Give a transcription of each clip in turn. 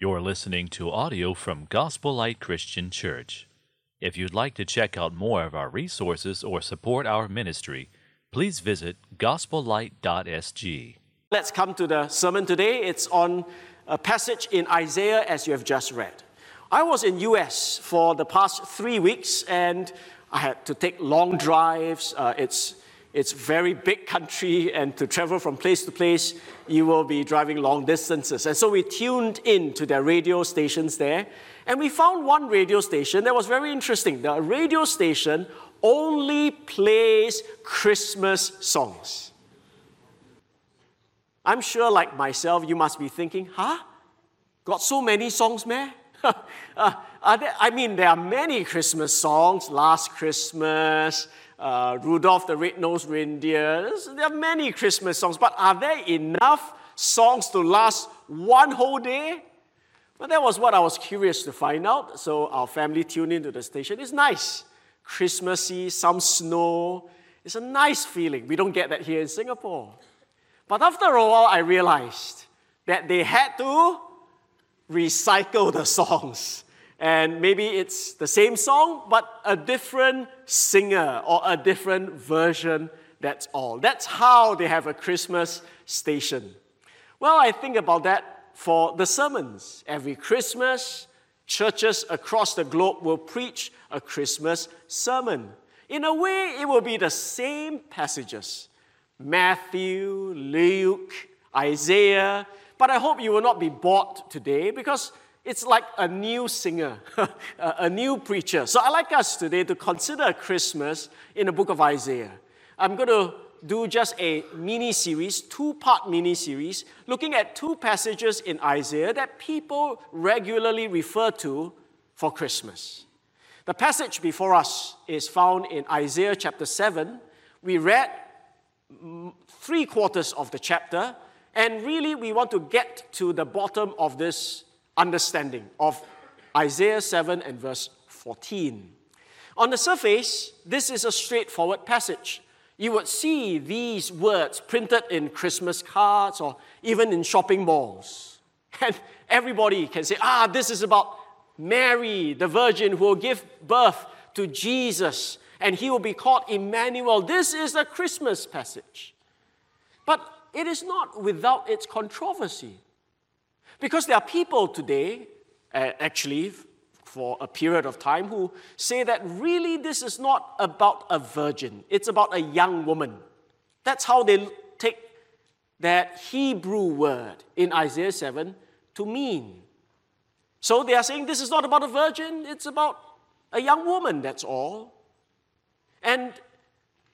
You're listening to audio from Gospel Light Christian Church. If you'd like to check out more of our resources or support our ministry, please visit gospellight.sg. Let's come to the sermon today. It's on a passage in Isaiah as you have just read. I was in US for the past three weeks and I had to take long drives. Uh, it's it's very big country, and to travel from place to place, you will be driving long distances. And so we tuned in to their radio stations there, and we found one radio station that was very interesting. The radio station only plays Christmas songs. I'm sure, like myself, you must be thinking, huh? Got so many songs, man? uh, there, I mean, there are many Christmas songs. Last Christmas, uh, Rudolph the Red-Nosed Reindeer. There are many Christmas songs, but are there enough songs to last one whole day? Well, that was what I was curious to find out. So our family tuned into the station. It's nice. Christmassy, some snow. It's a nice feeling. We don't get that here in Singapore. But after a while, I realized that they had to recycle the songs and maybe it's the same song, but a different singer or a different version. That's all. That's how they have a Christmas station. Well, I think about that for the sermons. Every Christmas, churches across the globe will preach a Christmas sermon. In a way, it will be the same passages Matthew, Luke, Isaiah. But I hope you will not be bored today because it's like a new singer, a new preacher. So I'd like us today to consider Christmas in the book of Isaiah. I'm going to do just a mini series, two part mini series, looking at two passages in Isaiah that people regularly refer to for Christmas. The passage before us is found in Isaiah chapter 7. We read three quarters of the chapter, and really we want to get to the bottom of this understanding of Isaiah 7 and verse 14. On the surface, this is a straightforward passage. You would see these words printed in Christmas cards or even in shopping malls. And everybody can say, ah, this is about Mary, the virgin who will give birth to Jesus, and he will be called Emmanuel. This is a Christmas passage. But it is not without its controversy. Because there are people today, uh, actually, for a period of time, who say that really this is not about a virgin, it's about a young woman. That's how they take that Hebrew word in Isaiah 7 to mean. So they are saying this is not about a virgin, it's about a young woman, that's all. And,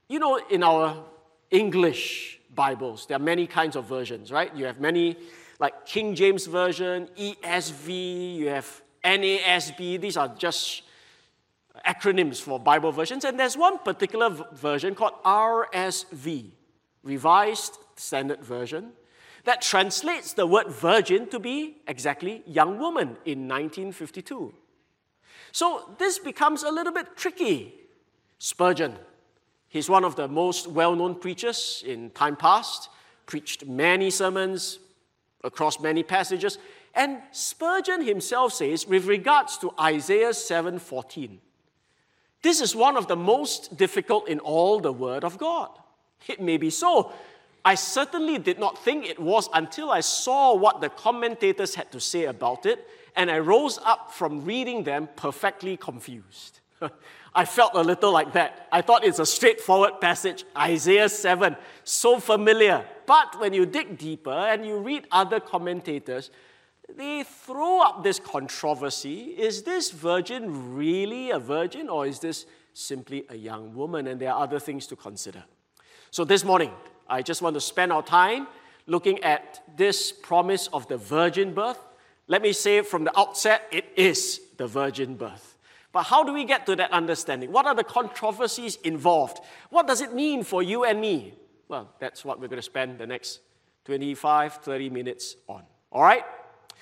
you know, in our English Bibles, there are many kinds of versions, right? You have many like King James Version, ESV, you have NASB. These are just acronyms for Bible versions. And there's one particular version called RSV, Revised Standard Version, that translates the word virgin to be exactly young woman in 1952. So this becomes a little bit tricky. Spurgeon, he's one of the most well known preachers in time past, preached many sermons, across many passages. And Spurgeon himself says, with regards to Isaiah 7:14, this is one of the most difficult in all the Word of God. It may be so. I certainly did not think it was until I saw what the commentators had to say about it, and I rose up from reading them perfectly confused. I felt a little like that. I thought it's a straightforward passage, Isaiah 7, so familiar. But when you dig deeper and you read other commentators, they throw up this controversy. Is this virgin really a virgin, or is this simply a young woman? And there are other things to consider. So this morning, I just want to spend our time looking at this promise of the virgin birth. Let me say from the outset, it is the virgin birth. But how do we get to that understanding? What are the controversies involved? What does it mean for you and me? Well, that's what we're going to spend the next 25, 30 minutes on. All right?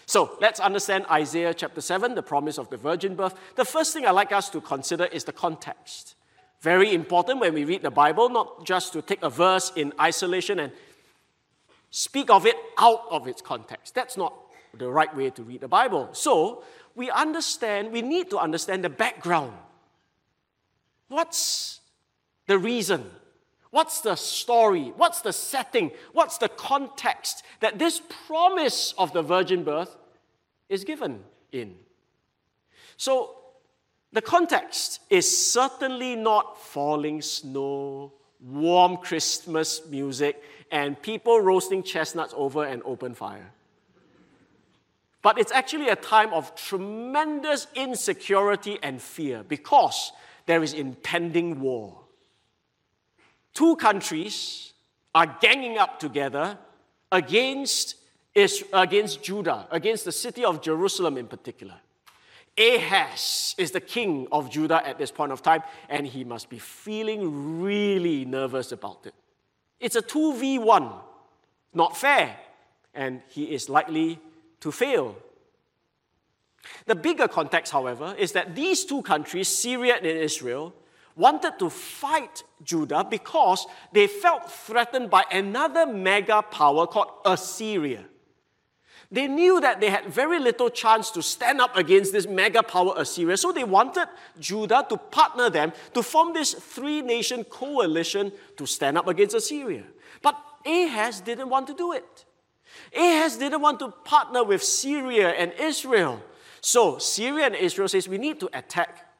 So let's understand Isaiah chapter 7, the promise of the virgin birth. The first thing I'd like us to consider is the context. Very important when we read the Bible, not just to take a verse in isolation and speak of it out of its context. That's not the right way to read the Bible. So, we understand, we need to understand the background. What's the reason? What's the story? What's the setting? What's the context that this promise of the virgin birth is given in? So, the context is certainly not falling snow, warm Christmas music, and people roasting chestnuts over an open fire. But it's actually a time of tremendous insecurity and fear because there is impending war. Two countries are ganging up together against, against Judah, against the city of Jerusalem in particular. Ahaz is the king of Judah at this point of time, and he must be feeling really nervous about it. It's a 2v1, not fair, and he is likely to fail. The bigger context, however, is that these two countries, Syria and Israel, wanted to fight Judah because they felt threatened by another mega power called Assyria. They knew that they had very little chance to stand up against this mega power Assyria, so they wanted Judah to partner them to form this three nation coalition to stand up against Assyria. But Ahaz didn't want to do it. Ahaz didn't want to partner with Syria and Israel. So Syria and Israel says we need to attack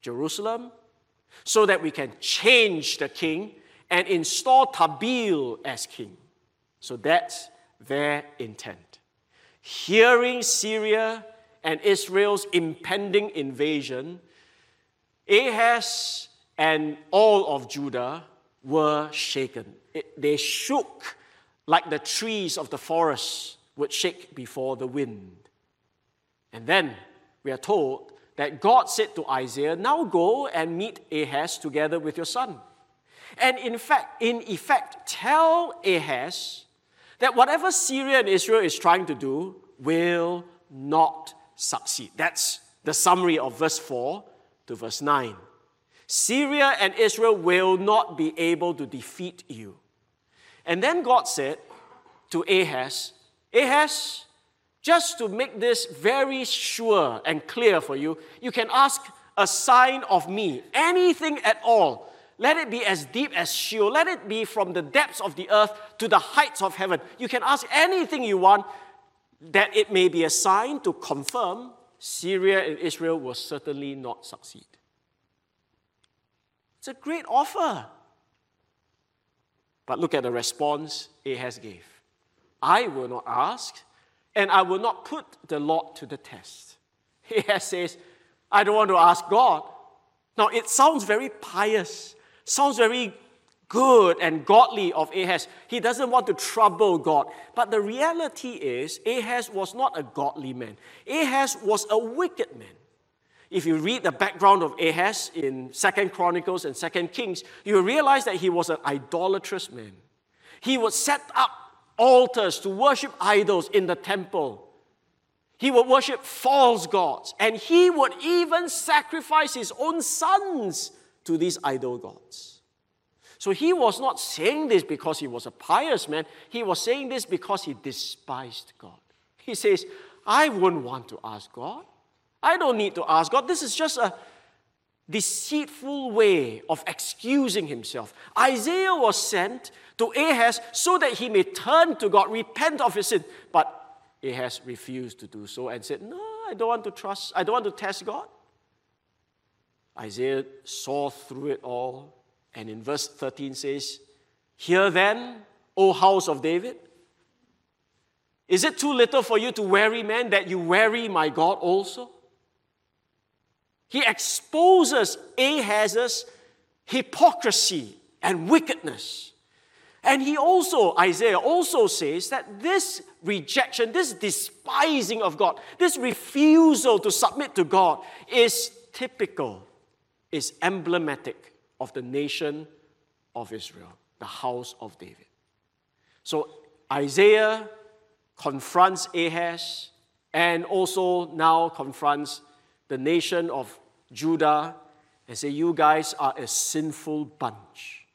Jerusalem so that we can change the king and install Tabeel as king. So that's their intent. Hearing Syria and Israel's impending invasion, Ahaz and all of Judah were shaken. It, they shook like the trees of the forest would shake before the wind. And then we are told that God said to Isaiah, Now go and meet Ahaz together with your son. And in fact, in effect, tell Ahaz that whatever Syria and Israel is trying to do will not succeed. That's the summary of verse 4 to verse 9. Syria and Israel will not be able to defeat you. And then God said to Ahaz, Ahaz, just to make this very sure and clear for you, you can ask a sign of me, anything at all. Let it be as deep as Sheol. Let it be from the depths of the earth to the heights of heaven. You can ask anything you want that it may be a sign to confirm Syria and Israel will certainly not succeed. It's a great offer. But look at the response Ahaz gave. I will not ask, and I will not put the Lord to the test. Ahaz says, I don't want to ask God. Now, it sounds very pious, sounds very good and godly of Ahaz. He doesn't want to trouble God. But the reality is, Ahaz was not a godly man, Ahaz was a wicked man. If you read the background of Ahaz in Second Chronicles and Second Kings, you realize that he was an idolatrous man. He would set up altars to worship idols in the temple. He would worship false gods, and he would even sacrifice his own sons to these idol gods. So he was not saying this because he was a pious man, he was saying this because he despised God. He says, I wouldn't want to ask God. I don't need to ask God. This is just a deceitful way of excusing himself. Isaiah was sent to Ahaz so that he may turn to God, repent of his sin. But Ahaz refused to do so and said, No, I don't want to trust, I don't want to test God. Isaiah saw through it all, and in verse 13 says, Hear then, O house of David. Is it too little for you to weary man that you weary my God also? He exposes Ahaz's hypocrisy and wickedness. And he also, Isaiah also says that this rejection, this despising of God, this refusal to submit to God is typical, is emblematic of the nation of Israel, the house of David. So Isaiah confronts Ahaz and also now confronts the nation of Judah and say, You guys are a sinful bunch.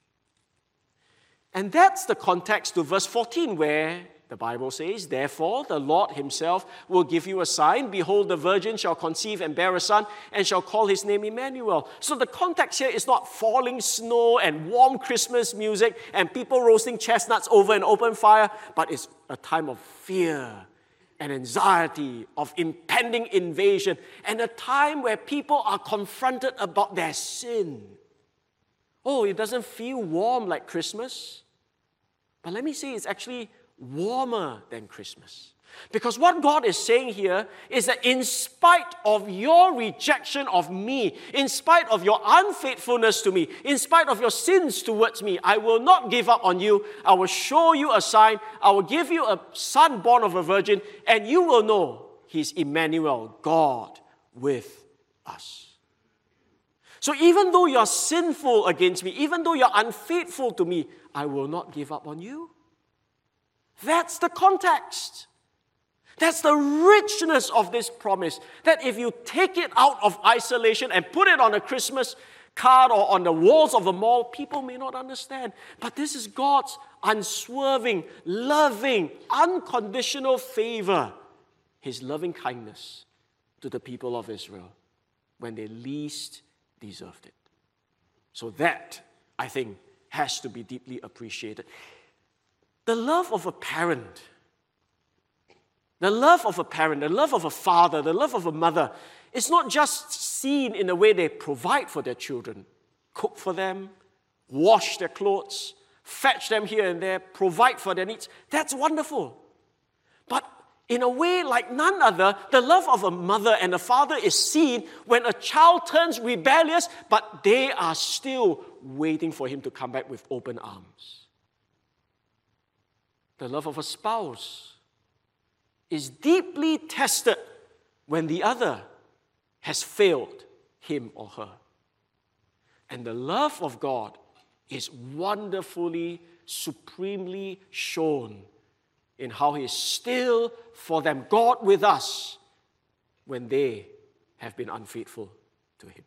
And that's the context to verse 14, where The Bible says, Therefore, the Lord himself will give you a sign. Behold, the virgin shall conceive and bear a son, and shall call his name Emmanuel. So the context here is not falling snow and warm Christmas music and people roasting chestnuts over an open fire, but it's a time of fear and anxiety, of impending invasion, and a time where people are confronted about their sin. Oh, it doesn't feel warm like Christmas. But let me say, it's actually warmer than Christmas. Because what God is saying here is that in spite of your rejection of me, in spite of your unfaithfulness to me, in spite of your sins towards me, I will not give up on you. I will show you a sign. I will give you a son born of a virgin, and you will know he's Emmanuel, God with us. So even though you're sinful against me, even though you're unfaithful to me, I will not give up on you. That's the context. That's the richness of this promise. That if you take it out of isolation and put it on a Christmas card or on the walls of the mall, people may not understand. But this is God's unswerving, loving, unconditional favor, His loving kindness to the people of Israel when they least deserved it. So that, I think, has to be deeply appreciated. The love of a parent, the love of a parent, the love of a father, the love of a mother, is not just seen in the way they provide for their children, cook for them, wash their clothes, fetch them here and there, provide for their needs. That's wonderful. But in a way like none other, the love of a mother and a father is seen when a child turns rebellious, but they are still waiting for him to come back with open arms. The love of a spouse is deeply tested when the other has failed him or her. And the love of God is wonderfully, supremely shown in how He is still for them God with us when they have been unfaithful to Him.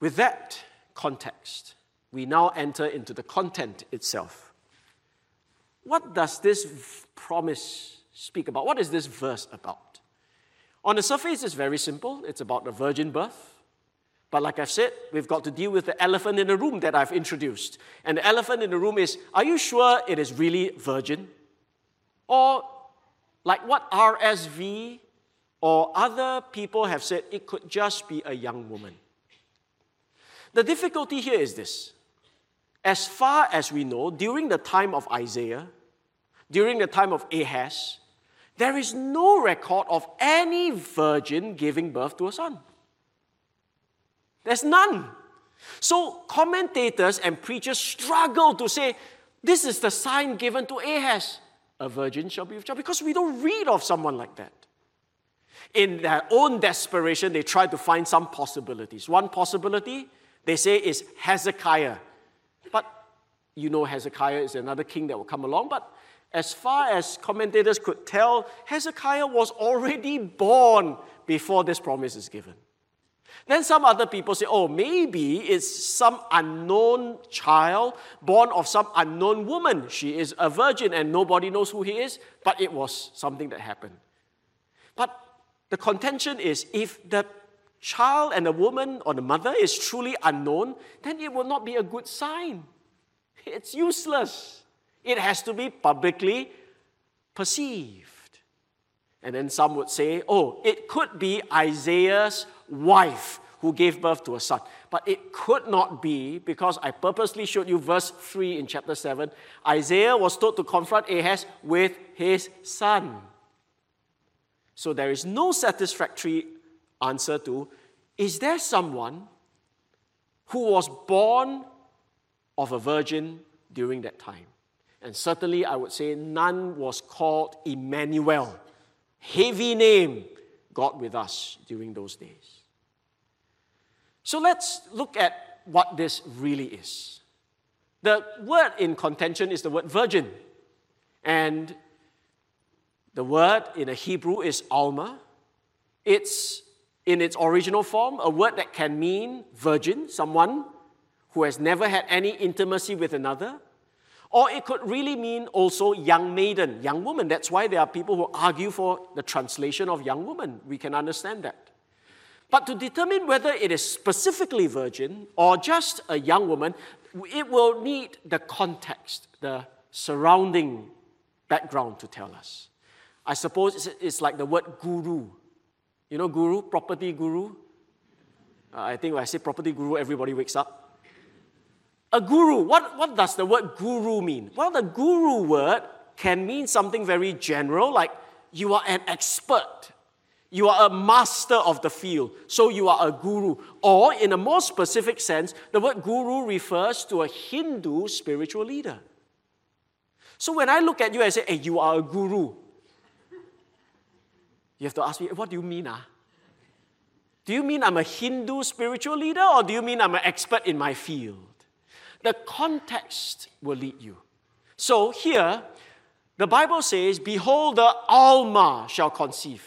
With that context, we now enter into the content itself. What does this promise speak about? What is this verse about? On the surface, it's very simple. It's about the virgin birth. But like I've said, we've got to deal with the elephant in the room that I've introduced. And the elephant in the room is are you sure it is really virgin? Or, like what RSV or other people have said, it could just be a young woman. The difficulty here is this. As far as we know, during the time of Isaiah, during the time of Ahaz, there is no record of any virgin giving birth to a son. There's none. So commentators and preachers struggle to say, this is the sign given to Ahaz. A virgin shall be with child. Because we don't read of someone like that. In their own desperation, they try to find some possibilities. One possibility, they say, is Hezekiah. But you know, Hezekiah is another king that will come along. But as far as commentators could tell, Hezekiah was already born before this promise is given. Then some other people say, oh, maybe it's some unknown child born of some unknown woman. She is a virgin and nobody knows who he is, but it was something that happened. But the contention is if the child and the woman or the mother is truly unknown, then it will not be a good sign. It's useless. It has to be publicly perceived. And then some would say, oh, it could be Isaiah's wife who gave birth to a son. But it could not be because I purposely showed you verse 3 in chapter 7. Isaiah was told to confront Ahaz with his son. So there is no satisfactory answer to is there someone who was born of a virgin during that time? And certainly I would say none was called Emmanuel. Heavy name, God with us during those days. So let's look at what this really is. The word in contention is the word virgin. And the word in a Hebrew is alma. It's in its original form a word that can mean virgin, someone who has never had any intimacy with another, Or it could really mean also young maiden, young woman. That's why there are people who argue for the translation of young woman. We can understand that. But to determine whether it is specifically virgin or just a young woman, it will need the context, the surrounding background to tell us. I suppose it's, like the word guru. You know, guru, property guru? Uh, I think when I say property guru, everybody wakes up. A guru, what, what does the word guru mean? Well, the guru word can mean something very general, like you are an expert, you are a master of the field, so you are a guru. Or, in a more specific sense, the word guru refers to a Hindu spiritual leader. So when I look at you and say, hey, you are a guru, you have to ask me, what do you mean? Ah? Do you mean I'm a Hindu spiritual leader or do you mean I'm an expert in my field? The context will lead you. So here, the Bible says, Behold, the Alma shall conceive.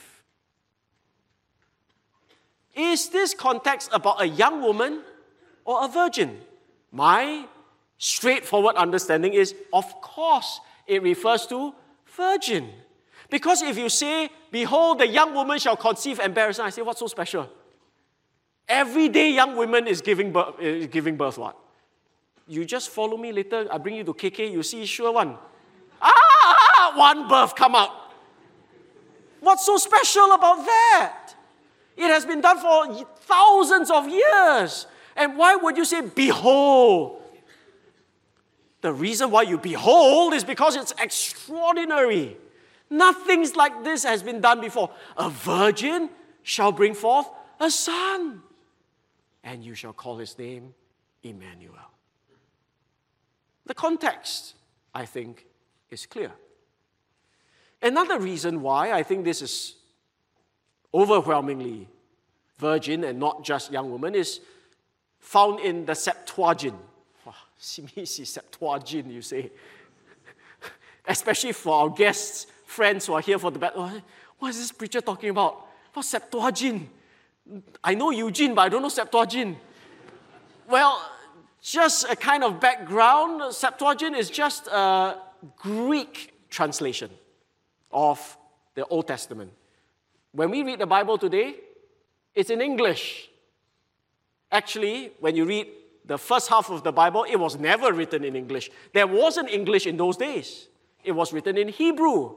Is this context about a young woman or a virgin? My straightforward understanding is, of course, it refers to virgin. Because if you say, Behold, the young woman shall conceive and bear a son, I say, What's so special? Every day, young woman is giving birth, is giving birth what? You just follow me later. I bring you to KK. You see, sure one. Ah, one birth come out. What's so special about that? It has been done for thousands of years. And why would you say, behold? The reason why you behold is because it's extraordinary. Nothing like this has been done before. A virgin shall bring forth a son, and you shall call his name Emmanuel. The context, I think, is clear. Another reason why I think this is overwhelmingly virgin and not just young woman is found in the Septuagint. Simisi Septuagint, you say. Especially for our guests, friends who are here for the battle. Oh, what is this preacher talking about? What Septuagint? I know Eugene, but I don't know Septuagint. Well, just a kind of background, Septuagint is just a Greek translation of the Old Testament. When we read the Bible today, it's in English. Actually, when you read the first half of the Bible, it was never written in English. There wasn't English in those days, it was written in Hebrew.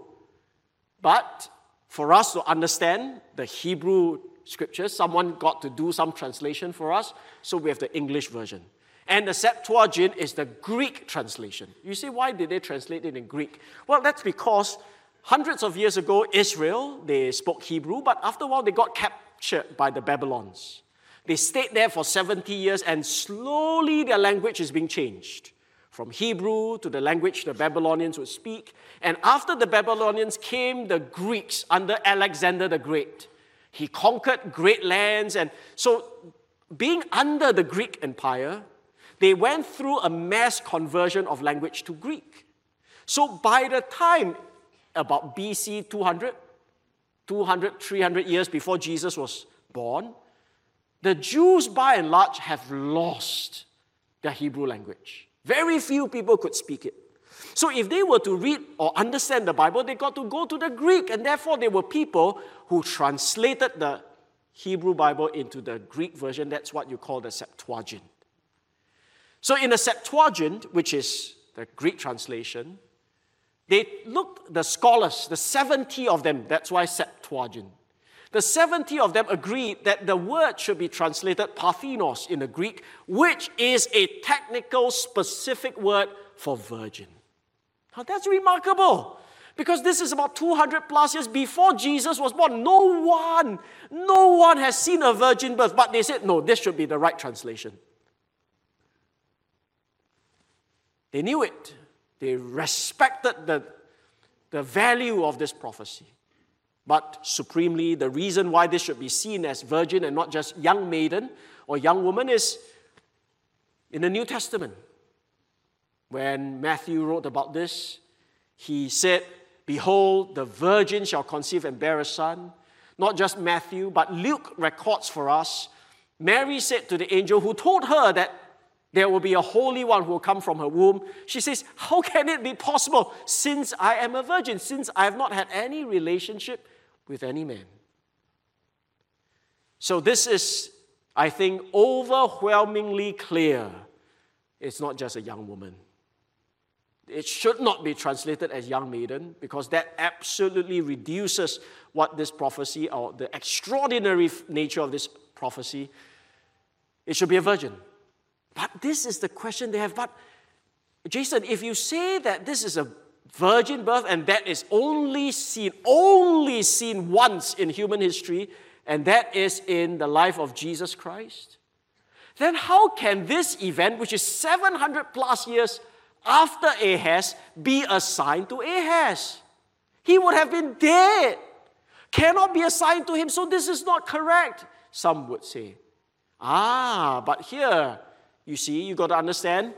But for us to understand the Hebrew scriptures, someone got to do some translation for us, so we have the English version. And the Septuagint is the Greek translation. You see, why did they translate it in Greek? Well, that's because hundreds of years ago, Israel, they spoke Hebrew, but after a while, they got captured by the Babylons. They stayed there for 70 years, and slowly their language is being changed from Hebrew to the language the Babylonians would speak. And after the Babylonians came the Greeks under Alexander the Great. He conquered great lands, and so being under the Greek Empire, they went through a mass conversion of language to Greek. So by the time, about BC 200, 200, 300 years before Jesus was born, the Jews by and large have lost their Hebrew language. Very few people could speak it. So if they were to read or understand the Bible, they got to go to the Greek, and therefore there were people who translated the Hebrew Bible into the Greek version. That's what you call the Septuagint. So in the Septuagint, which is the Greek translation, they looked, the scholars, the 70 of them, that's why Septuagint. The 70 of them agreed that the word should be translated parthenos in the Greek, which is a technical, specific word for virgin. Now that's remarkable because this is about 200 plus years before Jesus was born. No one, no one has seen a virgin birth, but they said, no, this should be the right translation. They knew it. They respected the, the value of this prophecy. But supremely, the reason why this should be seen as virgin and not just young maiden or young woman is in the New Testament. When Matthew wrote about this, he said, Behold, the virgin shall conceive and bear a son. Not just Matthew, but Luke records for us. Mary said to the angel who told her that There will be a holy one who will come from her womb. She says, How can it be possible since I am a virgin, since I have not had any relationship with any man? So, this is, I think, overwhelmingly clear. It's not just a young woman. It should not be translated as young maiden because that absolutely reduces what this prophecy or the extraordinary nature of this prophecy. It should be a virgin. But this is the question they have. But, Jason, if you say that this is a virgin birth and that is only seen, only seen once in human history, and that is in the life of Jesus Christ, then how can this event, which is 700 plus years after Ahaz, be assigned to Ahaz? He would have been dead. Cannot be assigned to him, so this is not correct, some would say. Ah, but here, you see, you got to understand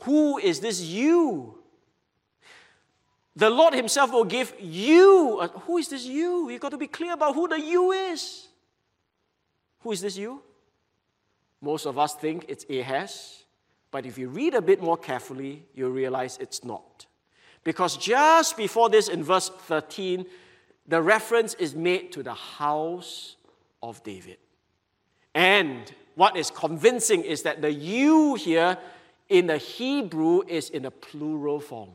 who is this you? The Lord Himself will give you. A, who is this you? You got to be clear about who the you is. Who is this you? Most of us think it's Ahaz, but if you read a bit more carefully, you realize it's not. Because just before this, in verse 13, the reference is made to the house of David. And what is convincing is that the you here in the Hebrew is in a plural form.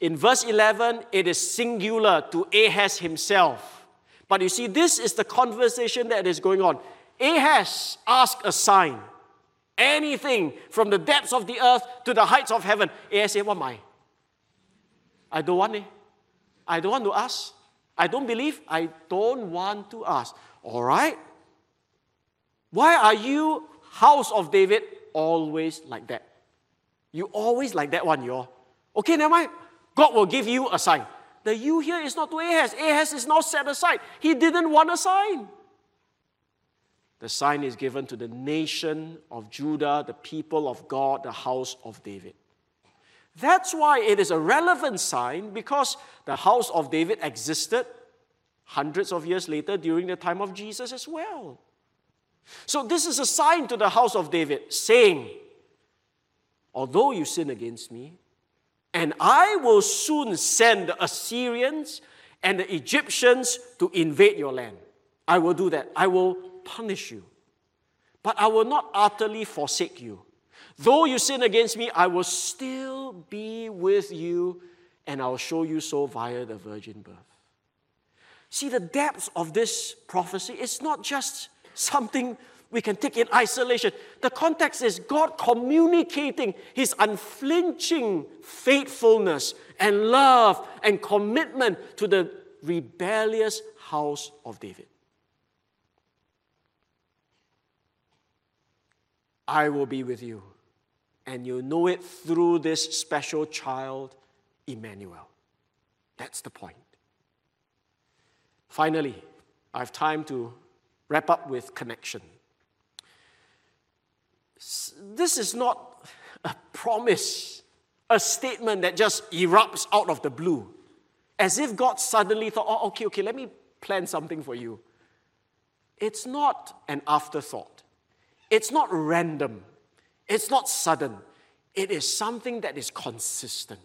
In verse 11, it is singular to Ahaz himself. But you see, this is the conversation that is going on. Ahaz asked a sign. Anything from the depths of the earth to the heights of heaven. Ahaz said, What am I? I don't want it. I don't want to ask. I don't believe. I don't want to ask. All right. Why are you, house of David, always like that? You always like that one, you Okay, never mind. God will give you a sign. The you here is not to Ahaz. Ahaz is now set aside. He didn't want a sign. The sign is given to the nation of Judah, the people of God, the house of David. That's why it is a relevant sign because the house of David existed hundreds of years later during the time of Jesus as well. So, this is a sign to the house of David saying, Although you sin against me, and I will soon send the Assyrians and the Egyptians to invade your land. I will do that. I will punish you. But I will not utterly forsake you. Though you sin against me, I will still be with you and I'll show you so via the virgin birth. See, the depths of this prophecy, it's not just something we can take in isolation. The context is God communicating his unflinching faithfulness and love and commitment to the rebellious house of David. I will be with you, and you know it through this special child, Emmanuel. That's the point. Finally, I have time to wrap up with connection. This is not a promise, a statement that just erupts out of the blue, as if God suddenly thought, oh, okay, okay, let me plan something for you. It's not an afterthought, it's not random, it's not sudden. It is something that is consistent.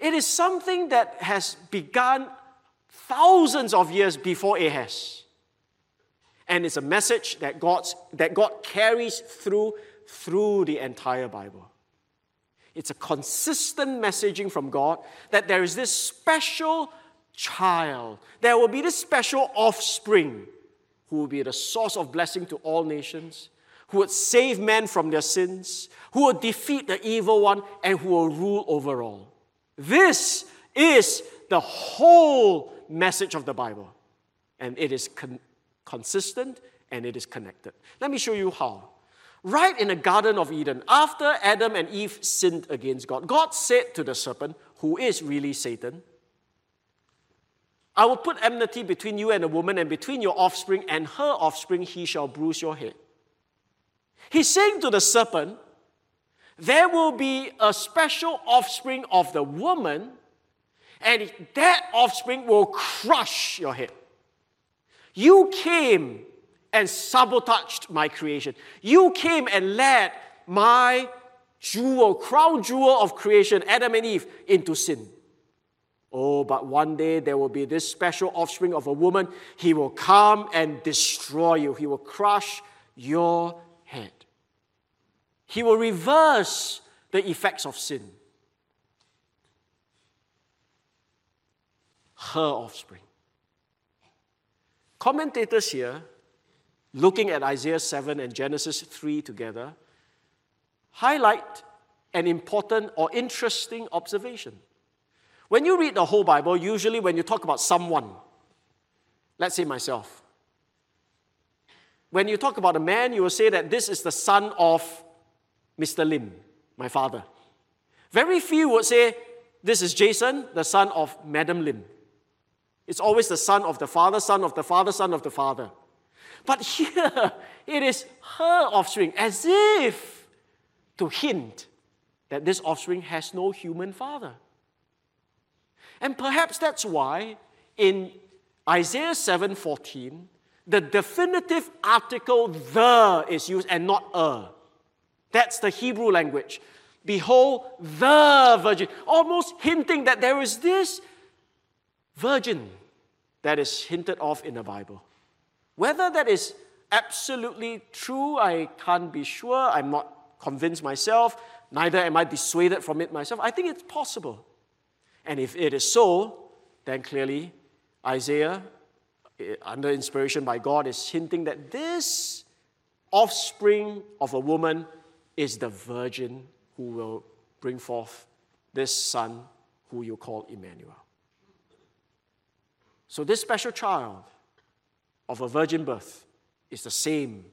It is something that has begun thousands of years before Ahaz and it's a message that, God's, that God carries through through the entire Bible. It's a consistent messaging from God that there is this special child, there will be this special offspring who will be the source of blessing to all nations, who would save men from their sins, who will defeat the evil one, and who will rule over all. This is the whole message of the Bible, and it is con- consistent and it is connected. Let me show you how. Right in the Garden of Eden, after Adam and Eve sinned against God, God said to the serpent, who is really Satan, I will put enmity between you and the woman, and between your offspring and her offspring, he shall bruise your head. He's saying to the serpent, there will be a special offspring of the woman, and that offspring will crush your head. You came and sabotaged my creation. You came and led my jewel, crown jewel of creation, Adam and Eve, into sin. Oh, but one day there will be this special offspring of a woman. He will come and destroy you, he will crush your head. He will reverse the effects of sin. Her offspring. Commentators here, looking at Isaiah 7 and Genesis 3 together, highlight an important or interesting observation. When you read the whole Bible, usually when you talk about someone, let's say myself, when you talk about a man, you will say that this is the son of Mr. Lim, my father. Very few would say, This is Jason, the son of Madam Lim. It's always the son of the father, son of the father, son of the father. But here, it is her offspring, as if to hint that this offspring has no human father. And perhaps that's why in Isaiah 7:14, the definitive article the is used and not a. That's the Hebrew language. Behold, the virgin, almost hinting that there is this virgin that is hinted of in the Bible. Whether that is absolutely true, I can't be sure. I'm not convinced myself, neither am I dissuaded from it myself. I think it's possible. And if it is so, then clearly Isaiah, eh, under inspiration by God, is hinting that this offspring of a woman is the virgin who will bring forth this son who you call Emmanuel. So, this special child of a virgin birth is the same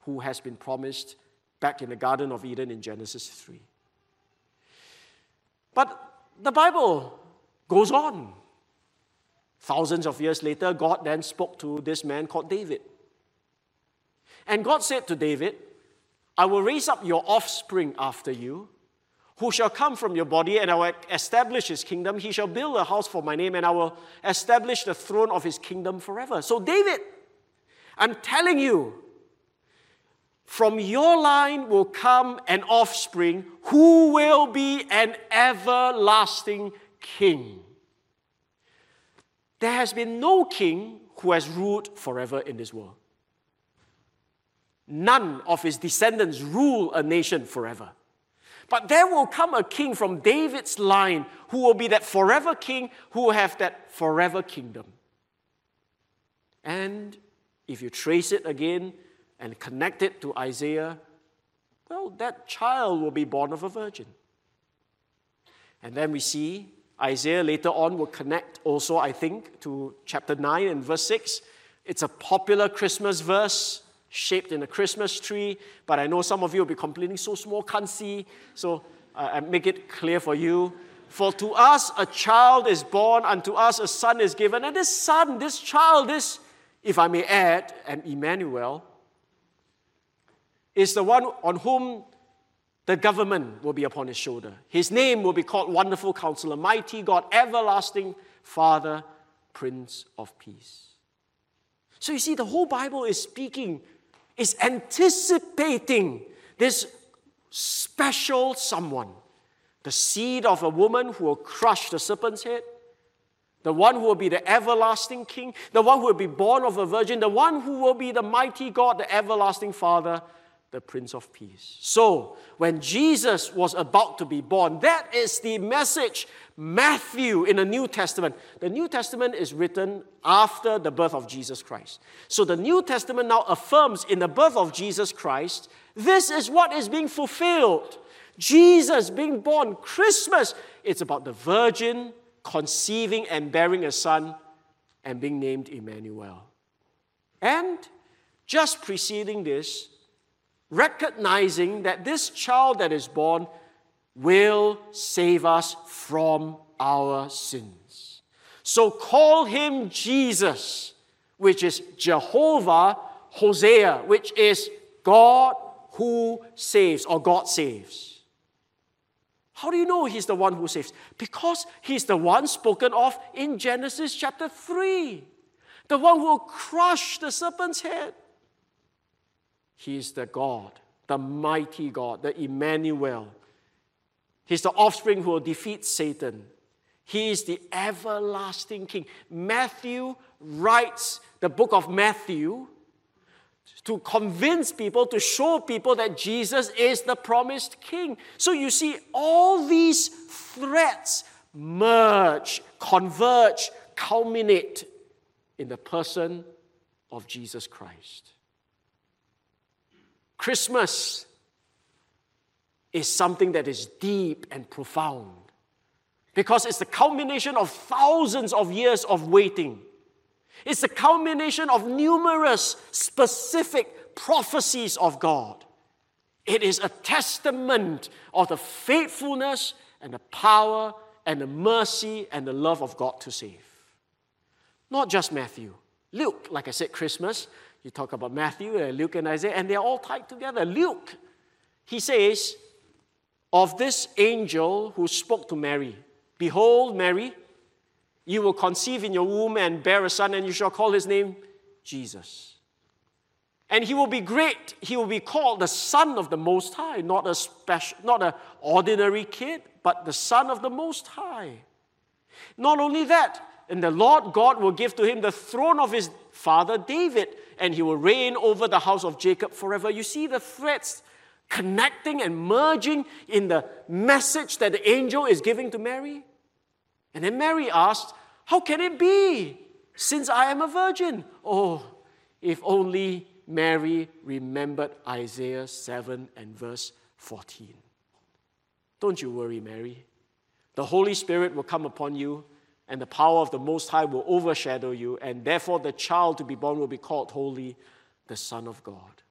who has been promised back in the Garden of Eden in Genesis 3. But the Bible goes on. Thousands of years later, God then spoke to this man called David. And God said to David, I will raise up your offspring after you, who shall come from your body, and I will establish his kingdom. He shall build a house for my name, and I will establish the throne of his kingdom forever. So, David, I'm telling you, from your line will come an offspring who will be an everlasting king. There has been no king who has ruled forever in this world. None of his descendants rule a nation forever. But there will come a king from David's line who will be that forever king who will have that forever kingdom. And if you trace it again, and connect it to Isaiah, well, that child will be born of a virgin. And then we see Isaiah later on will connect also, I think, to chapter 9 and verse 6. It's a popular Christmas verse shaped in a Christmas tree, but I know some of you will be complaining, so small, can't see. So uh, I make it clear for you. For to us a child is born, unto us a son is given. And this son, this child, this, if I may add, and Emmanuel, is the one on whom the government will be upon his shoulder. His name will be called Wonderful Counselor, Mighty God, Everlasting Father, Prince of Peace. So you see, the whole Bible is speaking, is anticipating this special someone, the seed of a woman who will crush the serpent's head, the one who will be the everlasting king, the one who will be born of a virgin, the one who will be the mighty God, the everlasting Father, the Prince of Peace. So, when Jesus was about to be born, that is the message Matthew in the New Testament. The New Testament is written after the birth of Jesus Christ. So, the New Testament now affirms in the birth of Jesus Christ, this is what is being fulfilled. Jesus being born, Christmas, it's about the virgin conceiving and bearing a son and being named Emmanuel. And just preceding this, recognizing that this child that is born will save us from our sins. So call him Jesus, which is Jehovah Hosea, which is God who saves or God saves. How do you know he's the one who saves? Because he's the one spoken of in Genesis chapter 3, the one who will crush the serpent's head. He is the God, the mighty God, the Emmanuel. He's the offspring who will defeat Satan. He is the everlasting King. Matthew writes the book of Matthew to convince people, to show people that Jesus is the promised King. So you see, all these threats merge, converge, culminate in the person of Jesus Christ. Christmas is something that is deep and profound because it's the culmination of thousands of years of waiting. It's the culmination of numerous specific prophecies of God. It is a testament of the faithfulness and the power and the mercy and the love of God to save. Not just Matthew. Luke, like I said, Christmas, you talk about Matthew, and Luke, and Isaiah, and they're all tied together. Luke, he says, of this angel who spoke to Mary, Behold, Mary, you will conceive in your womb and bear a son, and you shall call his name Jesus. And he will be great. He will be called the Son of the Most High, not a special, not an ordinary kid, but the Son of the Most High. Not only that, and the Lord God will give to him the throne of his father David, and he will reign over the house of Jacob forever. You see the threads connecting and merging in the message that the angel is giving to Mary? And then Mary asked, How can it be since I am a virgin? Oh, if only Mary remembered Isaiah 7 and verse 14. Don't you worry, Mary. The Holy Spirit will come upon you and the power of the Most High will overshadow you, and therefore the child to be born will be called holy, the Son of God.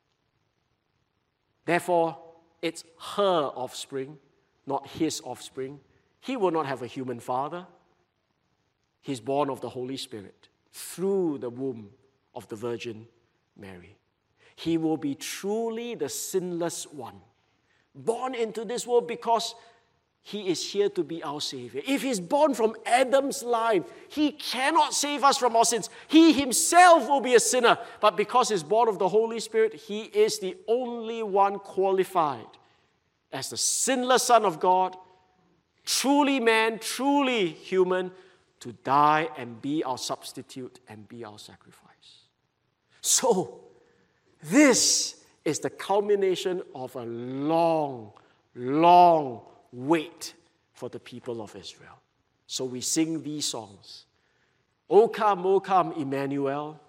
Therefore, it's her offspring, not his offspring. He will not have a human father. He's born of the Holy Spirit through the womb of the Virgin Mary. He will be truly the sinless one, born into this world because he is here to be our Savior. If He's born from Adam's line, He cannot save us from our sins. He Himself will be a sinner. But because He's born of the Holy Spirit, He is the only one qualified as the sinless Son of God, truly man, truly human, to die and be our substitute and be our sacrifice. So, this is the culmination of a long, long, wait for the people of Israel. So we sing these songs O come, O come, Emmanuel,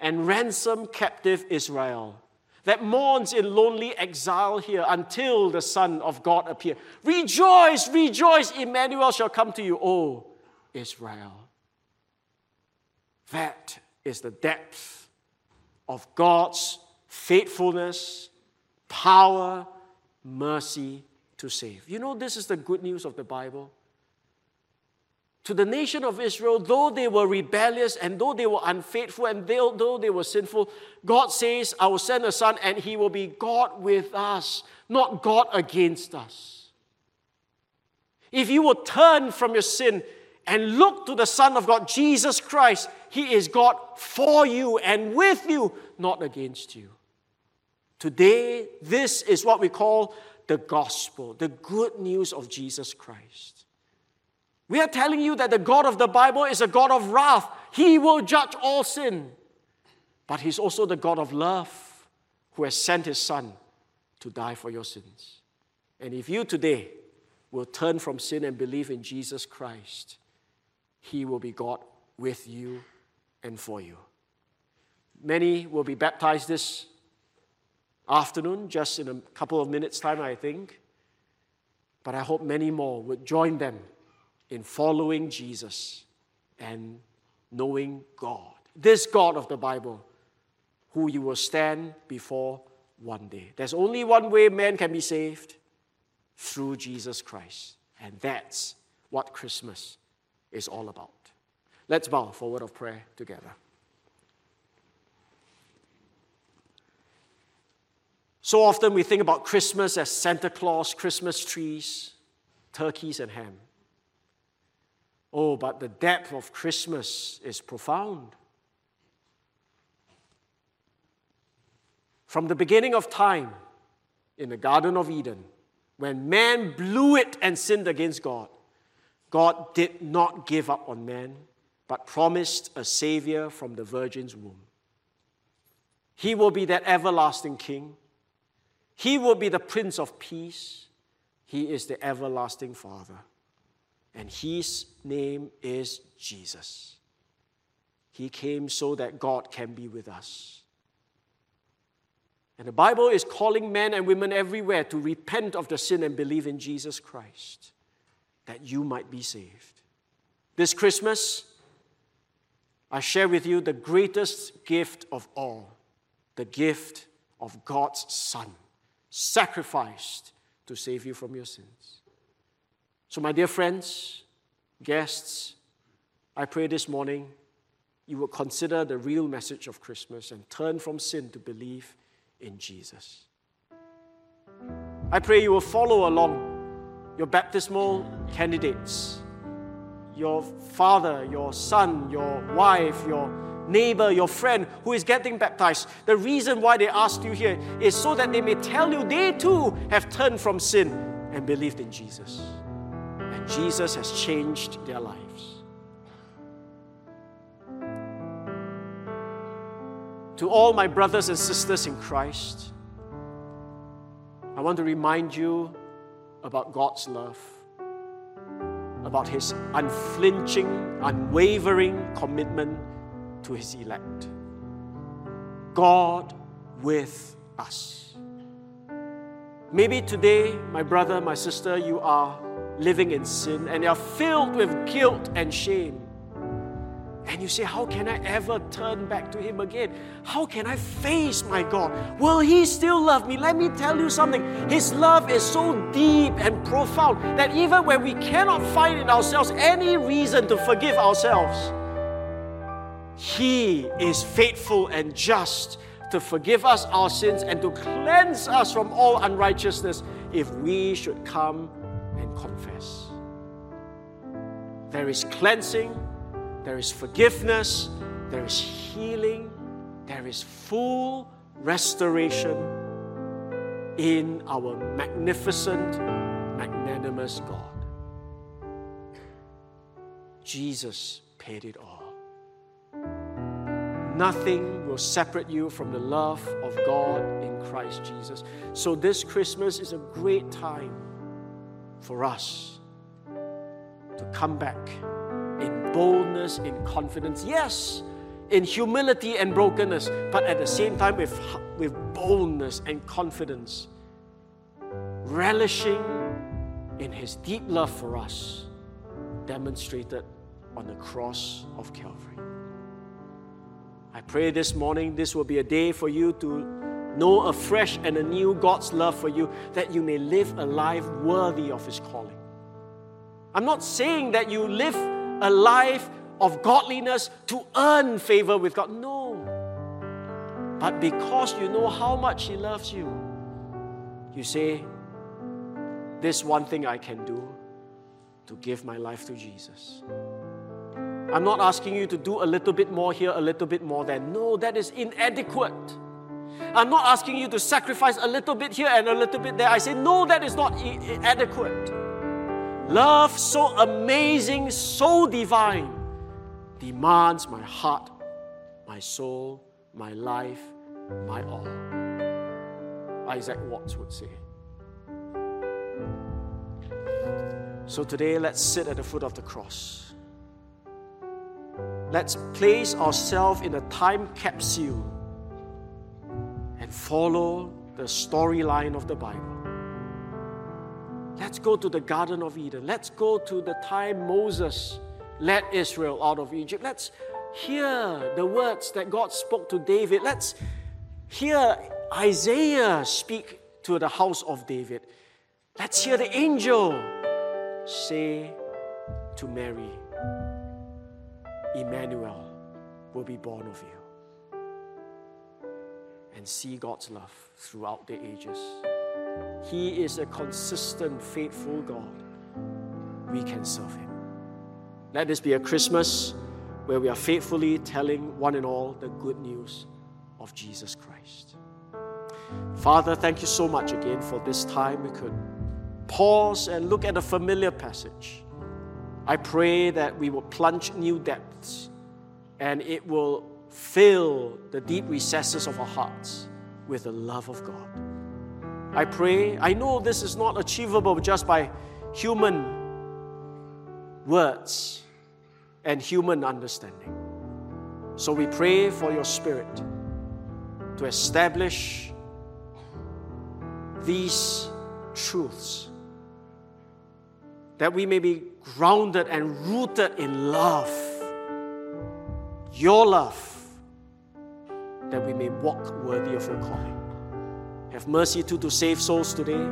and ransom captive Israel that mourns in lonely exile here until the Son of God appear. Rejoice, rejoice, Emmanuel shall come to you, O Israel. That is the depth of God's faithfulness, power, mercy, to save. You know, this is the good news of the Bible. To the nation of Israel, though they were rebellious and though they were unfaithful and they, though they were sinful, God says, I will send a son and he will be God with us, not God against us. If you will turn from your sin and look to the Son of God, Jesus Christ, He is God for you and with you, not against you. Today, this is what we call the gospel, the good news of Jesus Christ. We are telling you that the God of the Bible is a God of wrath. He will judge all sin. But He's also the God of love who has sent His Son to die for your sins. And if you today will turn from sin and believe in Jesus Christ, He will be God with you and for you. Many will be baptized this afternoon, just in a couple of minutes' time, I think. But I hope many more would join them in following Jesus and knowing God. This God of the Bible, who you will stand before one day. There's only one way man can be saved through Jesus Christ. And that's what Christmas is all about. Let's bow for a word of prayer together. So often we think about Christmas as Santa Claus, Christmas trees, turkeys, and ham. Oh, but the depth of Christmas is profound. From the beginning of time in the Garden of Eden, when man blew it and sinned against God, God did not give up on man, but promised a Savior from the Virgin's womb. He will be that everlasting King. He will be the Prince of Peace. He is the everlasting Father. And His name is Jesus. He came so that God can be with us. And the Bible is calling men and women everywhere to repent of the sin and believe in Jesus Christ, that you might be saved. This Christmas, I share with you the greatest gift of all the gift of God's Son, sacrificed to save you from your sins. So, my dear friends, guests, I pray this morning you will consider the real message of Christmas and turn from sin to believe in Jesus. I pray you will follow along your baptismal candidates, your father, your son, your wife, your neighbor, your friend who is getting baptized. The reason why they asked you here is so that they may tell you they too have turned from sin and believed in Jesus. And Jesus has changed their lives. To all my brothers and sisters in Christ, I want to remind you about God's love, about His unflinching, unwavering commitment to His elect. God with us. Maybe today, my brother, my sister, you are living in sin and you are filled with guilt and shame. And you say, How can I ever turn back to Him again? How can I face my God? Will He still love me? Let me tell you something. His love is so deep and profound that even when we cannot find in ourselves any reason to forgive ourselves, He is faithful and just to forgive us our sins and to cleanse us from all unrighteousness if we should come and confess. There is cleansing there is forgiveness, there is healing, there is full restoration in our magnificent, magnanimous God. Jesus paid it all. Nothing will separate you from the love of God in Christ Jesus. So, this Christmas is a great time for us to come back in boldness, in confidence. Yes, in humility and brokenness, but at the same time with, with boldness and confidence, relishing in His deep love for us, demonstrated on the cross of Calvary. Pray this morning this will be a day for you to know afresh and anew God's love for you, that you may live a life worthy of His calling. I'm not saying that you live a life of godliness to earn favor with God. No. But because you know how much He loves you, you say, This one thing I can do to give my life to Jesus. I'm not asking you to do a little bit more here, a little bit more there. No, that is inadequate. I'm not asking you to sacrifice a little bit here and a little bit there. I say, no, that is not adequate. Love so amazing, so divine, demands my heart, my soul, my life, my all. Isaac Watts would say. So today, let's sit at the foot of the cross. Let's place ourselves in a time capsule and follow the storyline of the Bible. Let's go to the Garden of Eden. Let's go to the time Moses led Israel out of Egypt. Let's hear the words that God spoke to David. Let's hear Isaiah speak to the house of David. Let's hear the angel say to Mary, Emmanuel will be born of you. And see God's love throughout the ages. He is a consistent, faithful God. We can serve Him. Let this be a Christmas where we are faithfully telling one and all the good news of Jesus Christ. Father, thank you so much again for this time we could pause and look at a familiar passage. I pray that we will plunge new depths and it will fill the deep recesses of our hearts with the love of God. I pray, I know this is not achievable just by human words and human understanding. So we pray for your Spirit to establish these truths that we may be grounded and rooted in love, your love, that we may walk worthy of your calling. Have mercy too to save souls today.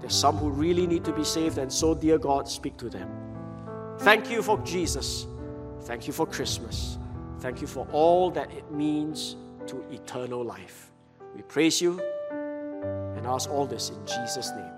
There's some who really need to be saved, and so, dear God, speak to them. Thank you for Jesus. Thank you for Christmas. Thank you for all that it means to eternal life. We praise you and ask all this in Jesus' name.